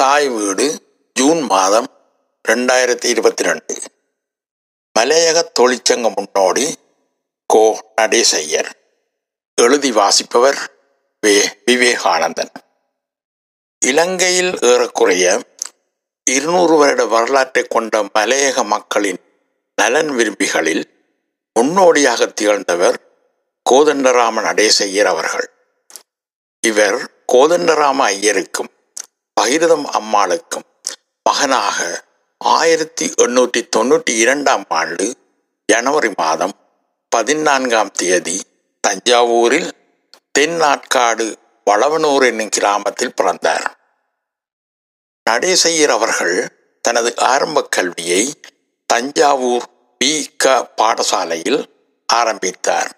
தாய் வீடு ஜூன் மாதம் ரெண்டாயிரத்தி இருபத்தி ரெண்டு மலையக தொழிற்சங்க முன்னோடி கோ. நடேசையர் எழுதி வாசிப்பவர் வே. விவேகானந்தன். இலங்கையில் ஏறக்குறைய இருநூறு வருட வரலாற்றை கொண்ட மலையக மக்களின் நலன் விரும்பிகளில் முன்னோடியாக திகழ்ந்தவர் கோதண்டராம நடேசையர் அவர்கள். இவர் கோதண்டராம ஐயருக்கும் பகிரதம் அம்மாளுக்கும். மகனாக ஆயிரத்தி எண்ணூற்றி தொண்ணூற்றி இரண்டாம் ஆண்டு ஜனவரி மாதம் பதினான்காம் தேதி தஞ்சாவூரில் தென்னாட்காடு வளவனூர் என்னும் கிராமத்தில் பிறந்தார். நடேசையர் அவர்கள் தனது ஆரம்ப கல்வியை தஞ்சாவூர் பி. க. பாடசாலையில் ஆரம்பித்தார்.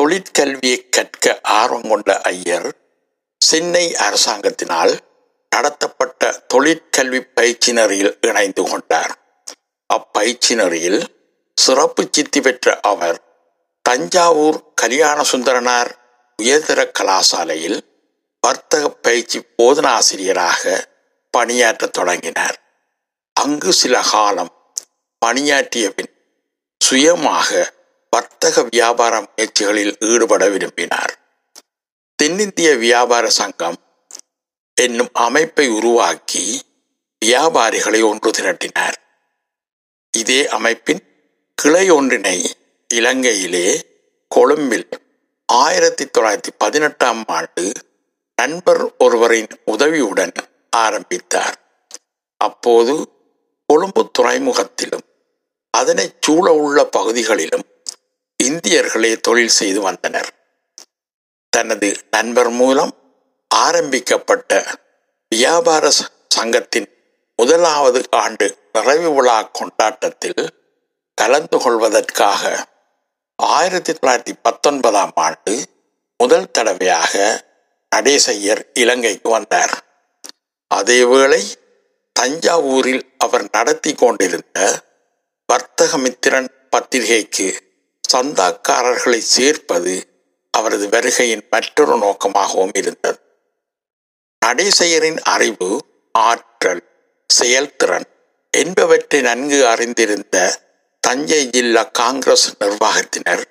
தொழிற்கல்வியை கற்க ஆர்வம் கொண்ட ஐயர் சென்னை அரசாங்கத்தினால் நடத்தப்பட்ட தொழிற்கல்வி பயிற்சி நெறியில் இணைந்து கொண்டார். அப்பயிற்சி நெறியில் சிறப்பு சித்தி பெற்ற அவர் தஞ்சாவூர் கல்யாண சுந்தரனார் உயர்தர கலாசாலையில் வர்த்தக பயிற்சி போதனாசிரியராக பணியாற்றத் தொடங்கினார். அங்கு சில காலம் பணியாற்றிய பின் சுயமாக வர்த்தக வியாபார முயற்சிகளில் ஈடுபட விரும்பினார். தென்னிந்திய வியாபார சங்கம் என்னும் அமைப்பை உருவாக்கி வியாபாரிகளை ஒன்று திரட்டினார். இதே அமைப்பின் கிளை ஒன்றினை இலங்கையிலே கொழும்பில் ஆயிரத்தி தொள்ளாயிரத்தி பதினெட்டாம் ஆண்டு நண்பர் ஒருவரின் உதவியுடன் ஆரம்பித்தார். அப்போது கொழும்பு துறைமுகத்திலும் அதனைச் சூழ உள்ள பகுதிகளிலும் இந்தியர்களே தொழில் செய்து வந்தனர். தனது நண்பர் மூலம் ஆரம்பிக்கப்பட்ட வியாபார சங்கத்தின் முதலாவது ஆண்டு நிறைவு விழா கொண்டாட்டத்தில் கலந்து கொள்வதற்காக ஆயிரத்தி தொள்ளாயிரத்தி பத்தொன்பதாம் ஆண்டு முதல் தடவையாக நடேசையர் இலங்கைக்கு வந்தார். அதேவேளை தஞ்சாவூரில் அவர் நடத்தி கொண்டிருந்த வர்த்தகமித்திரன் பத்திரிகைக்கு சந்தாக்காரர்களை சேர்ப்பது அவரது வருகையின் மற்றொரு நோக்கமாகவும் இருந்தது. நடேசையரின் அறிவு ஆற்றல் செயல்திறன் என்பவற்றை நன்கு அறிந்திருந்த தஞ்சை ஜில்லா காங்கிரஸ் நிர்வாகத்தினர்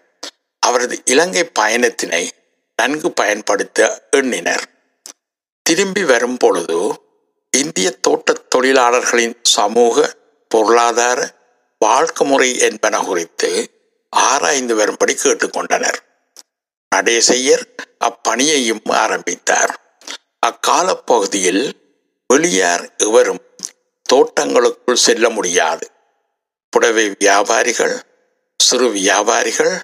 அவரது இலங்கை பயணத்தினை நன்கு பயன்படுத்த எண்ணினர். திரும்பி வரும் பொழுது இந்திய தோட்டத் தொழிலாளர்களின் சமூக பொருளாதார வாழ்க்கை முறை என்பன குறித்து ஆராய்ந்து வரும்படி கேட்டுக்கொண்டனர். நடேசையர் அப்பணியையும் ஆரம்பித்தார். அக்காலப்பகுதியில் வெளியார் எவரும் தோட்டங்களுக்குள் செல்ல முடியாது. புடவை வியாபாரிகள் சிறு வியாபாரிகள்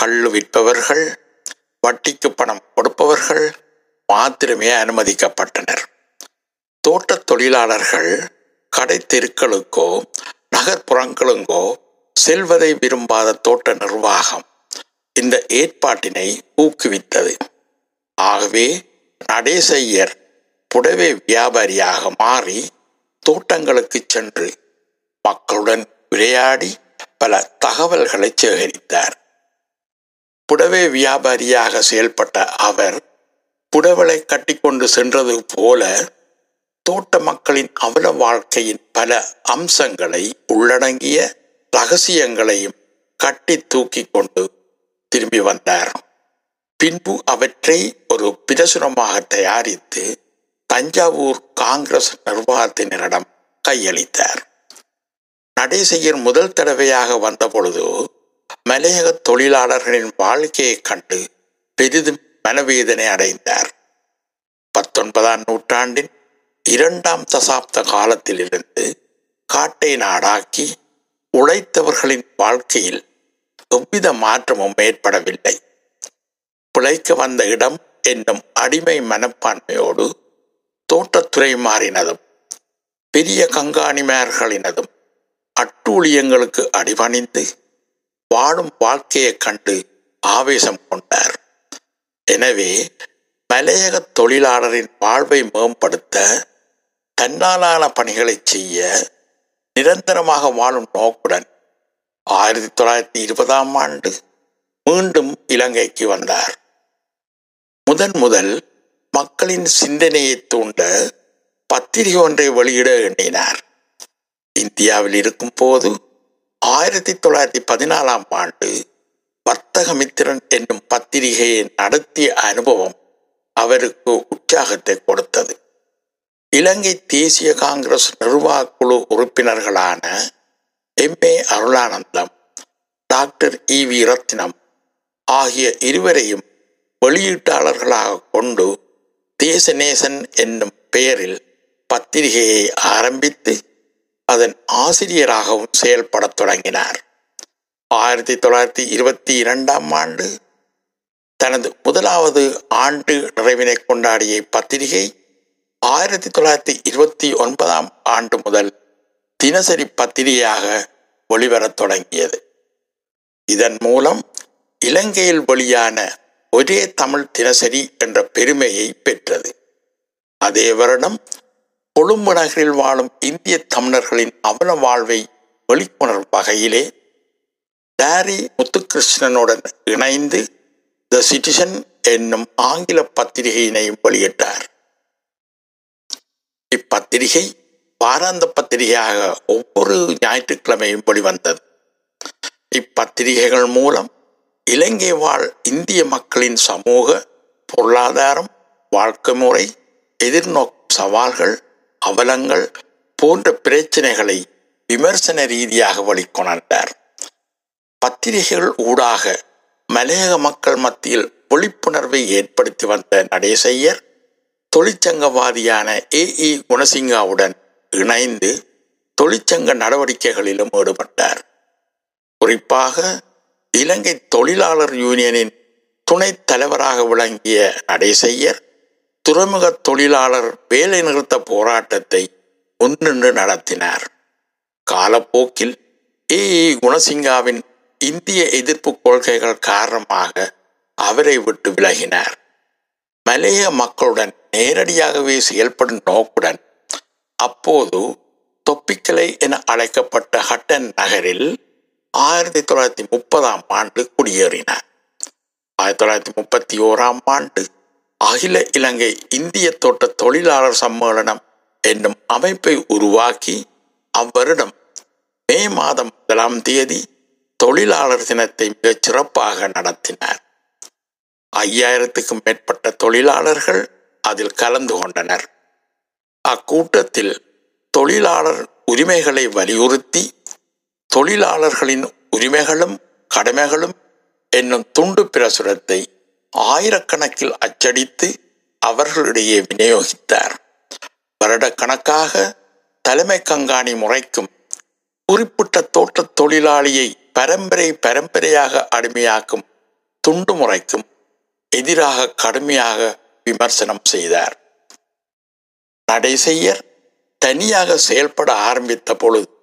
கள்ளு விற்பவர்கள் வட்டிக்கு பணம் கொடுப்பவர்கள் மாத்திரமே அனுமதிக்கப்பட்டனர். தோட்டத் தொழிலாளர்கள் கடை தெருக்களுக்கோ நகர்ப்புறங்களுக்கோ செல்வதை விரும்பாத தோட்ட நிர்வாகம் இந்த ஏற்பாட்டினை ஊக்குவித்தது. ஆகவே நடேசையர் புடவை வியாபாரியாக மாறி தோட்டங்களுக்கு சென்று மக்களுடன் விளையாடி பல தகவல்களை சேகரித்தார். புடவை வியாபாரியாக செயல்பட்ட அவர் புடவலை கட்டிக்கொண்டு சென்றது போல தோட்ட மக்களின் அவல வாழ்க்கையின் பல அம்சங்களை உள்ளடங்கிய ரகசியங்களையும் கட்டி தூக்கி கொண்டு திரும்பி வந்தார். பின்பு அவற்றை ஒரு பிரசுரமாக தயாரித்து தஞ்சாவூர் காங்கிரஸ் நிர்வாகத்தினரிடம் கையளித்தார். நடேசையர் முதல் தடவையாக வந்தபொழுது மலையக தொழிலாளர்களின் வாழ்க்கையைக் கண்டு பெரிதும் மனவேதனை அடைந்தார். பத்தொன்பதாம் நூற்றாண்டின் இரண்டாம் தசாப்த காலத்திலிருந்து காட்டை நாடாக்கி உழைத்தவர்களின் வாழ்க்கையில் எவ்வித மாற்றமும் ஏற்படவில்லை. பிழைக்க வந்த இடம் என்னும் அடிமை மனப்பான்மையோடு தோட்டத்துறை மாறினதும் பெரிய கங்காணிமார்களினதும் அட்டூழியங்களுக்கு அடிபணிந்து வாழும் வாழ்க்கையைக் கண்டு ஆவேசம் கொண்டார். எனவே மலையக தொழிலாளரின் வாழ்வை மேம்படுத்த தன்னாலான பணிகளை செய்ய நிரந்தரமாக வாழும் நோக்குடன் ஆயிரத்தி தொள்ளாயிரத்தி இருபதாம் ஆண்டு மீண்டும் இலங்கைக்கு வந்தார். முதன் முதல் மக்களின் சிந்தனையை தூண்ட பத்திரிகை ஒன்றை வெளியிட எண்ணினார். இந்தியாவில் இருக்கும் போது ஆயிரத்தி தொள்ளாயிரத்தி பதினாலாம் ஆண்டு வர்த்தகமித்திரன் என்னும் பத்திரிகையை நடத்திய அனுபவம் அவருக்கு உற்சாகத்தை கொடுத்தது. இலங்கை தேசிய காங்கிரஸ் நிர்வாக குழு உறுப்பினர்களான M. A. Arulanandam doctor E. V. Ratnam ஆகிய இருவரையும் வெளியீட்டாளர்களாக கொண்டு தேசநேசன் என்னும் பெயரில் பத்திரிகையை ஆரம்பித்து அதன் ஆசிரியராகவும் செயல்படத் தொடங்கினார். ஆயிரத்தி தொள்ளாயிரத்தி இருபத்தி இரண்டாம் ஆண்டு தனது முதலாவது ஆண்டு நிறைவினை கொண்டாடிய பத்திரிகை ஆயிரத்தி தொள்ளாயிரத்தி இருபத்தி ஒன்பதாம் ஆண்டு முதல் தினசரி பத்திரிகையாக ஒளிபரத் தொடங்கியது. இதன் மூலம் இலங்கையில் வெளியான ஒரே தமிழ் தினசரி என்ற பெருமையை பெற்றது. அதே வருடம் கொழும்பு நகரில் வாழும் இந்திய தமிழர்களின் அவல வாழ்வை வெளிக்கொணரும் வகையிலே டாரி முத்துகிருஷ்ணனுடன் இணைந்து த சிட்டிசன் என்னும் ஆங்கில பத்திரிகையினையும் வெளியிட்டார். இப்பத்திரிகை வாராந்த பத்திரிகையாக ஒவ்வொரு ஞாயிற்றுக்கிழமையும் வெளிவந்தது. இப்பத்திரிகைகள் மூலம் இலங்கை வாழ் இந்திய மக்களின் சமூக பொருளாதாரம் வாழ்க்கை முறை எதிர்நோக்கும் சவால்கள் அவலங்கள் போன்ற பிரச்சனைகளை விமர்சன ரீதியாக வழிகொணர்ந்தார் பத்திரிகைகள் ஊடாக மலையக மக்கள் மத்தியில் விழிப்புணர்வை ஏற்படுத்தி வந்த நடேசையர் தொழிற்சங்கவாதியான ஏ. இ. குணசிங்காவுடன் இணைந்து தொழிற்சங்க நடவடிக்கைகளிலும் ஈடுபட்டார். குறிப்பாக இலங்கை தொழிலாளர் யூனியனின் துணைத் தலைவராக விளங்கிய நடேசையர் துறைமுக தொழிலாளர் வேலைநிறுத்த போராட்டத்தை முன்னின்று நடத்தினார். காலப்போக்கில் ஏ குணசிங்காவின் இந்திய எதிர்ப்பு கொள்கைகள் காரணமாக அவரை விட்டு விலகினார். மலைய மக்களுடன் நேரடியாகவே செயல்படும் நோக்குடன் அப்போது தொப்பிக்கலை என அழைக்கப்பட்ட ஹட்டன் நகரில் ஆயிரத்தி தொள்ளாயிரத்தி முப்பதாம் ஆண்டு குடியேறினார். ஆயிரத்தி தொள்ளாயிரத்தி முப்பத்தி ஓராம் ஆண்டு அகில இலங்கை இந்திய தோட்ட தொழிலாளர் சம்மேளனம் என்னும் அமைப்பை உருவாக்கி அவ்வருடம் மே மாதம் முதலாம் தேதி தொழிலாளர் தினத்தை மிகச் சிறப்பாக நடத்தினார். ஐயாயிரத்துக்கும் மேற்பட்ட தொழிலாளர்கள் அதில் கலந்து கொண்டனர். அக்கூட்டத்தில் தொழிலாளர் உரிமைகளை வலியுறுத்தி தொழிலாளர்களின் உரிமைகளும் கடமைகளும் என்னும் துண்டு பிரசுரத்தை ஆயிரக்கணக்கில் அச்சடித்து அவர்களிடையே விநியோகித்தார். வருடக்கணக்காக தலைமை கங்காணி முறைக்கும் குறிப்பிட்ட தோட்டத் தொழிலாளியை பரம்பரை பரம்பரையாக அடிமையாக்கும் துண்டு முறைக்கும் எதிராக கடுமையாக விமர்சனம் செய்தார். நடைசெய்யர் தனியாக செயல்பட ஆரம்பித்த பொழுது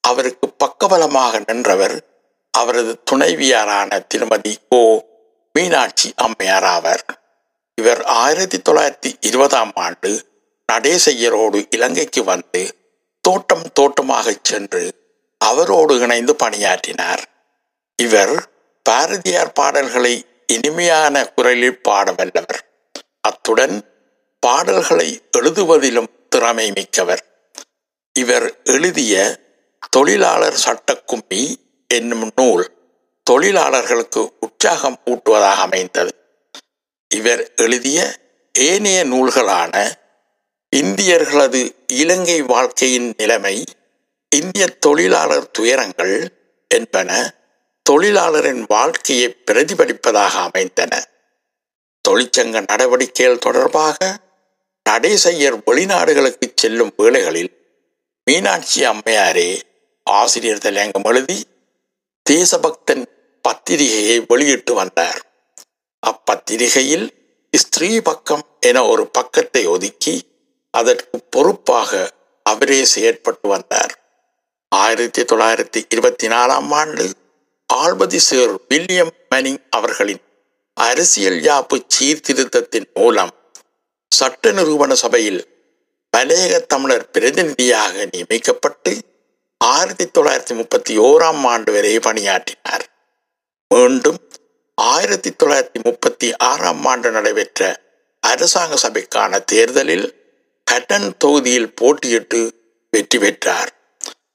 அவருக்கு பக்கபலமாக நின்றவர் அவரது துணைவியாரான திருமதி கோ மீனாட்சி அம்மையார் ஆவர். இவர் ஆயிரத்தி தொள்ளாயிரத்தி இருபதாம் ஆண்டு நடேசையரோடு இலங்கைக்கு வந்து தோட்டம் தோட்டமாக சென்று அவரோடு இணைந்து பணியாற்றினார். இவர் பாரதியார் பாடல்களை இனிமையான குரலில் பாட வல்லவர். அத்துடன் பாடல்களை எழுதுவதிலும் திறமை மிக்கவர். இவர் எழுதிய தொழிலாளர் சட்டக்கும்மி என்னும் நூல் தொழிலாளர்களுக்கு உற்சாகம் ஊட்டுவதாக அமைந்தது. இவர் எழுதிய ஏனைய நூல்களான இந்தியர்களது இலங்கை வாழ்க்கையின் நிலைமை இந்திய தொழிலாளர் துயரங்கள் என்பன தொழிலாளரின் வாழ்க்கையை பிரதிபலிப்பதாக அமைந்தன. தொழிற்சங்க நடவடிக்கைகள் தொடர்பாக நடேசையர் வெளிநாடுகளுக்கு செல்லும் வேளைகளில் மீனாட்சி அம்மையாரே ஆசிரியர் தலையங்கம் எழுதி தேசபக்தன் பத்திரிகையை வெளியிட்டு வந்தார். அப்பத்திரிகையில் ஸ்திரீ பக்கம் என ஒரு பக்கத்தை ஒதுக்கி அதற்கு பொறுப்பாக அவரே செயற்பட்டு வந்தார். ஆயிரத்தி தொள்ளாயிரத்தி இருபத்தி நாலாம் ஆண்டு ஆல்பதி சேர் வில்லியம் மனிங் அவர்களின் அரசியல் யாப்பு சீர்திருத்தத்தின் மூலம் சட்ட நிறுவன சபையில் மலையக தமிழர் பிரதிநிதியாக நியமிக்கப்பட்டு ஆயிரத்தி தொள்ளாயிரத்தி முப்பத்தி ஓராம் ஆண்டு வரை பணியாற்றினார். மீண்டும் ஆயிரத்தி தொள்ளாயிரத்தி முப்பத்தி ஆறாம் ஆண்டு நடைபெற்ற அரசாங்க சபைக்கான தேர்தலில் ஹட்டன் தொகுதியில் போட்டியிட்டு வெற்றி பெற்றார்.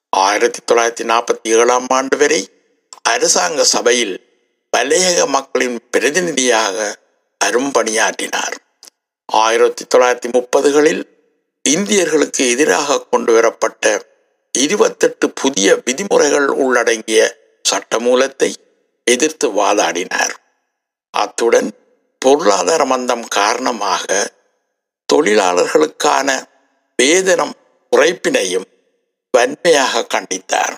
ஆயிரத்தி தொள்ளாயிரத்தி நாற்பத்தி ஏழாம் ஆண்டு வரை அரசாங்க சபையில் மலையக மக்களின் பிரதிநிதியாக அரும்பணியாற்றினார் ஆயிரத்தி தொள்ளாயிரத்தி முப்பதுகளில் இந்தியர்களுக்கு எதிராக கொண்டு வரப்பட்ட இருபத்தெட்டு புதிய விதிமுறைகள் உள்ளடங்கிய சட்டமூலத்தை எதிர்த்து வாதாடினார். அத்துடன் பொருளாதார மந்தம் காரணமாக தொழிலாளர்களுக்கான வேதனம் குறைப்பினையும் வன்மையாக கண்டித்தார்.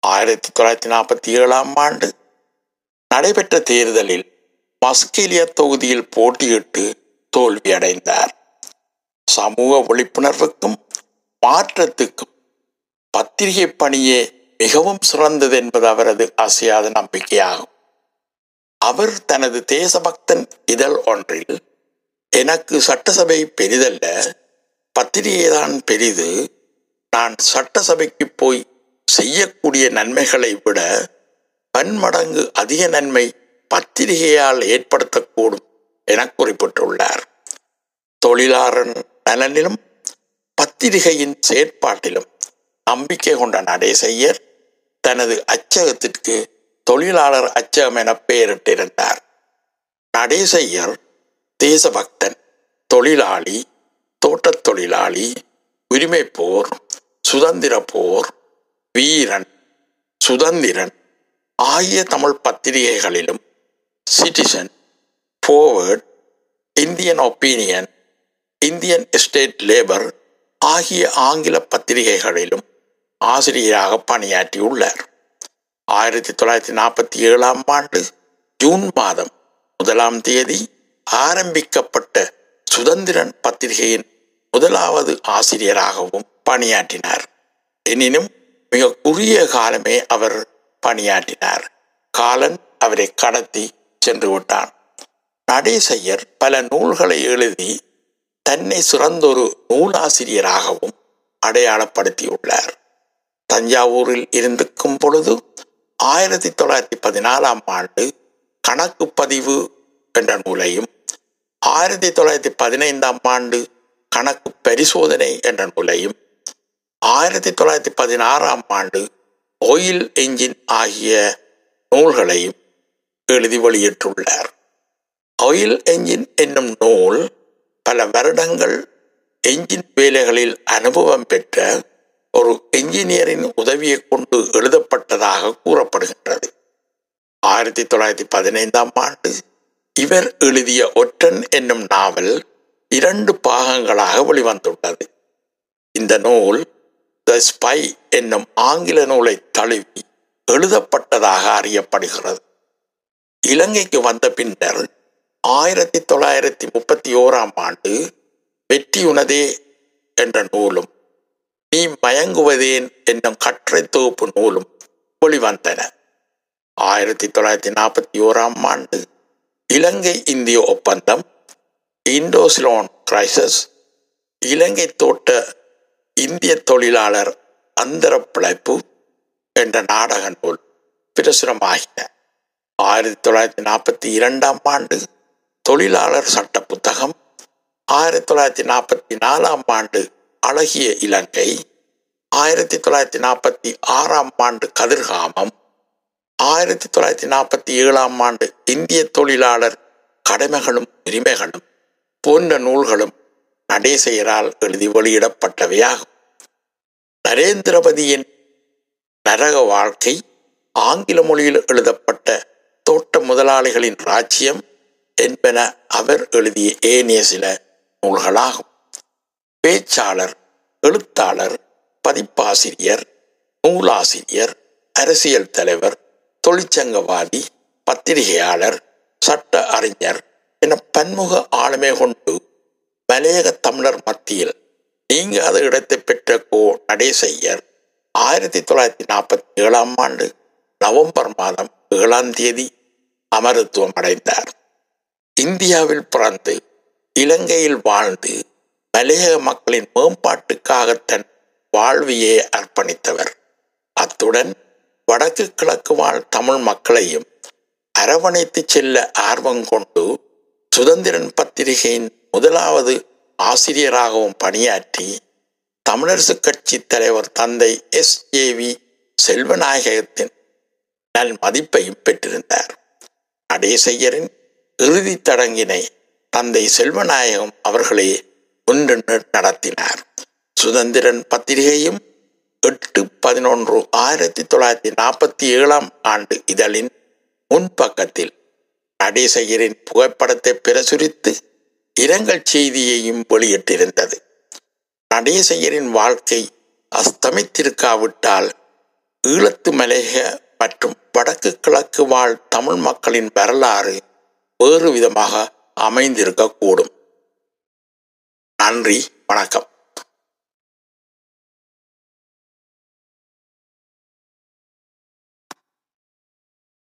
ஆயிரத்தி தொள்ளாயிரத்தி நாற்பத்தி ஏழாம் ஆண்டு நடைபெற்ற தேர்தலில் மஸ்கேலியா தொகுதியில் போட்டியிட்டு தோல்வியடைந்தார். சமூக விழிப்புணர்வுக்கும் மாற்றத்துக்கும் பத்திரிகை பணியே மிகவும் சிறந்தது என்பது அவரது அசையாத நம்பிக்கையாகும். அவர் தனது தேசபக்தன் இதழ் ஒன்றில் எனக்கு சட்டசபை பெரிதல்ல பத்திரிகைதான் பெரிது நான் சட்டசபைக்கு போய் செய்யக்கூடிய நன்மைகளை விட பன்மடங்கு அதிக நன்மை பத்திரிகையால் ஏற்படுத்தக்கூடும் என குறிப்பிட்டுள்ளார். தொழிலாளர் நலனிலும் பத்திரிகையின் செயற்பாட்டிலும் நம்பிக்கை கொண்ட நடேசையர் தனது அச்சகத்திற்கு தொழிலாளர் அச்சகம் என பெயரிட்டிருந்தார். நடேசையர் தேசபக்தன் தொழிலாளி தோட்டத் தொழிலாளி உரிமை போர் சுதந்திர போர் வீரன் சுதந்திரன் ஆகிய Tamil பத்திரிகைகளிலும் citizen forward Indian opinion Indian estate labour ஆகிய ஆங்கில பத்திரிகைகளிலும் ஆசிரியராக பணியாற்றியுள்ளார். ஆயிரத்தி தொள்ளாயிரத்தி நாற்பத்தி ஏழாம் ஆண்டு ஜூன் மாதம் முதலாம் தேதி ஆரம்பிக்கப்பட்ட சுதந்திரன் பத்திரிகையின் முதலாவது ஆசிரியராகவும் பணியாற்றினார். எனினும் மிக குறுகிய காலமே அவர் பணியாற்றினார். காலன் அவரை கடத்தி சென்று விட்டான். நடேசையர் பல நூல்களை எழுதி தன்னை சிறந்தொரு நூலாசிரியராகவும் அடையாளப்படுத்தியுள்ளார். தஞ்சாவூரில் இருந்துக்கும் பொழுது ஆயிரத்தி தொள்ளாயிரத்தி பதினாலாம் ஆண்டு கணக்கு பதிவு என்ற நூலையும் ஆயிரத்தி தொள்ளாயிரத்தி பதினைந்தாம் ஆண்டு கணக்கு பரிசோதனை என்ற நூலையும் ஆயிரத்தி தொள்ளாயிரத்தி பதினாறாம் ஆண்டு ஆயில் என்ஜின் ஆகிய நூல்களையும் எழுதி வெளியிட்டுள்ளார். ஆயில் என்ஜின் என்னும் நூல் பல வருடங்கள் என்ஜின் வேலைகளில் அனுபவம் பெற்ற ஒரு என்ஜினியரின் உதவியை கொண்டு எழுதப்பட்டதாக கூறப்படுகின்றது. ஆயிரத்தி தொள்ளாயிரத்தி பதினைந்தாம் ஆண்டு இவர் எழுதிய ஒற்றன் என்னும் நாவல் இரண்டு பாகங்களாக வெளிவந்துள்ளது. இந்த நூல் த ஸ்பை என்னும் ஆங்கில நூலை தழுவி எழுதப்பட்டதாக அறியப்படுகிறது. இலங்கைக்கு வந்த பின்னர் ஆயிரத்தி தொள்ளாயிரத்தி முப்பத்தி ஓராம் ஆண்டு வெற்றியுனதே என்ற நூலும் நீ மயங்குவதேன் என்னும் கற்றை தொகுப்பு நூலும் வெளிவந்தன. ஆயிரத்தி தொள்ளாயிரத்தி நாற்பத்தி ஓராம் ஆண்டு இலங்கை இந்திய ஒப்பந்தம் இண்டோசிலோன் கிரைசஸ் இலங்கை தோட்ட இந்திய தொழிலாளர் அந்தர பிழைப்பு என்ற நாடக நூல் பிரசுரமாகின. ஆயிரத்தி தொள்ளாயிரத்தி நாற்பத்தி இரண்டாம் ஆண்டு தொழிலாளர் சட்ட புத்தகம் ஆயிரத்தி தொள்ளாயிரத்தி நாற்பத்தி நாலாம் ஆண்டு அழகிய இலங்கை. ஆயிரத்தி தொள்ளாயிரத்தி நாற்பத்தி ஆறாம் ஆண்டு கதிர்காமம். ஆயிரத்தி தொள்ளாயிரத்தி நாற்பத்தி ஏழாம் ஆண்டு இந்திய தொழிலாளர் கடமைகளும் உரிமைகளும் போன்ற நூல்களும் நடேசையரால் எழுதி வெளியிடப்பட்டவையாகும். நரேந்திரபதியின் நரக வாழ்க்கை ஆங்கில மொழியில் எழுதப்பட்ட தோட்ட முதலாளிகளின் ராஜ்யம் என்பன அவர் எழுதிய ஏனைய சில நூல்களாகும். பேச்சாளர் எழுத்தாளர் பதிப்பாசிரியர் நூலாசிரியர் அரசியல் தலைவர் தொழிற்சங்கவாதி பத்திரிகையாளர் சட்ட அறிஞர் என பன்முக ஆளுமை கொண்டு மலையக தமிழர் மத்தியில் நீங்காத இடத்தை பெற்ற கோ நடேசையர் ஆயிரத்தி தொள்ளாயிரத்தி நாற்பத்தி ஏழாம் ஆண்டு நவம்பர் மாதம் ஏழாம் தேதி அமரத்துவம் அடைந்தார். இந்தியாவில் பிறந்து இலங்கையில் வாழ்ந்து மலையக மக்களின் மேம்பாட்டுக்காக தன் வாழ்வியை அர்ப்பணித்தவர். அத்துடன் வடக்கு கிழக்கு வாழ் தமிழ் மக்களையும் அரவணைத்து செல்ல ஆர்வம் கொண்டு சுதந்திரன் பத்திரிகையின் முதலாவது ஆசிரியராகவும் பணியாற்றி தமிழரசு கட்சி தலைவர் தந்தை எஸ். ஏ. வி. செல்வநாயகத்தின் நல் மதிப்பையும் பெற்றிருந்தார். நடேசையரின் இறுதி தடங்கினை தந்தை செல்வநாயகம் அவர்களே ஒன்றென்று நடத்தினார். சுதந்திரன் பத்திரிகையும் எட்டு பதினொன்று ஆயிரத்தி தொள்ளாயிரத்தி நாற்பத்தி ஏழாம் ஆண்டு இதழின் முன்பக்கத்தில் நடேசையரின் புகைப்படத்தை பிரசுரித்து இரங்கல் செய்தியையும் வெளியிட்டிருந்தது. நடேசையரின் வாழ்க்கை அஸ்தமித்திருக்காவிட்டால் ஈழத்து மலேக மற்றும் வடக்கு கிழக்கு வாழ் தமிழ் மக்களின் வரலாறு வேறு விதமாக அமைந்திருக்கக்கூடும். நன்றி வணக்கம்.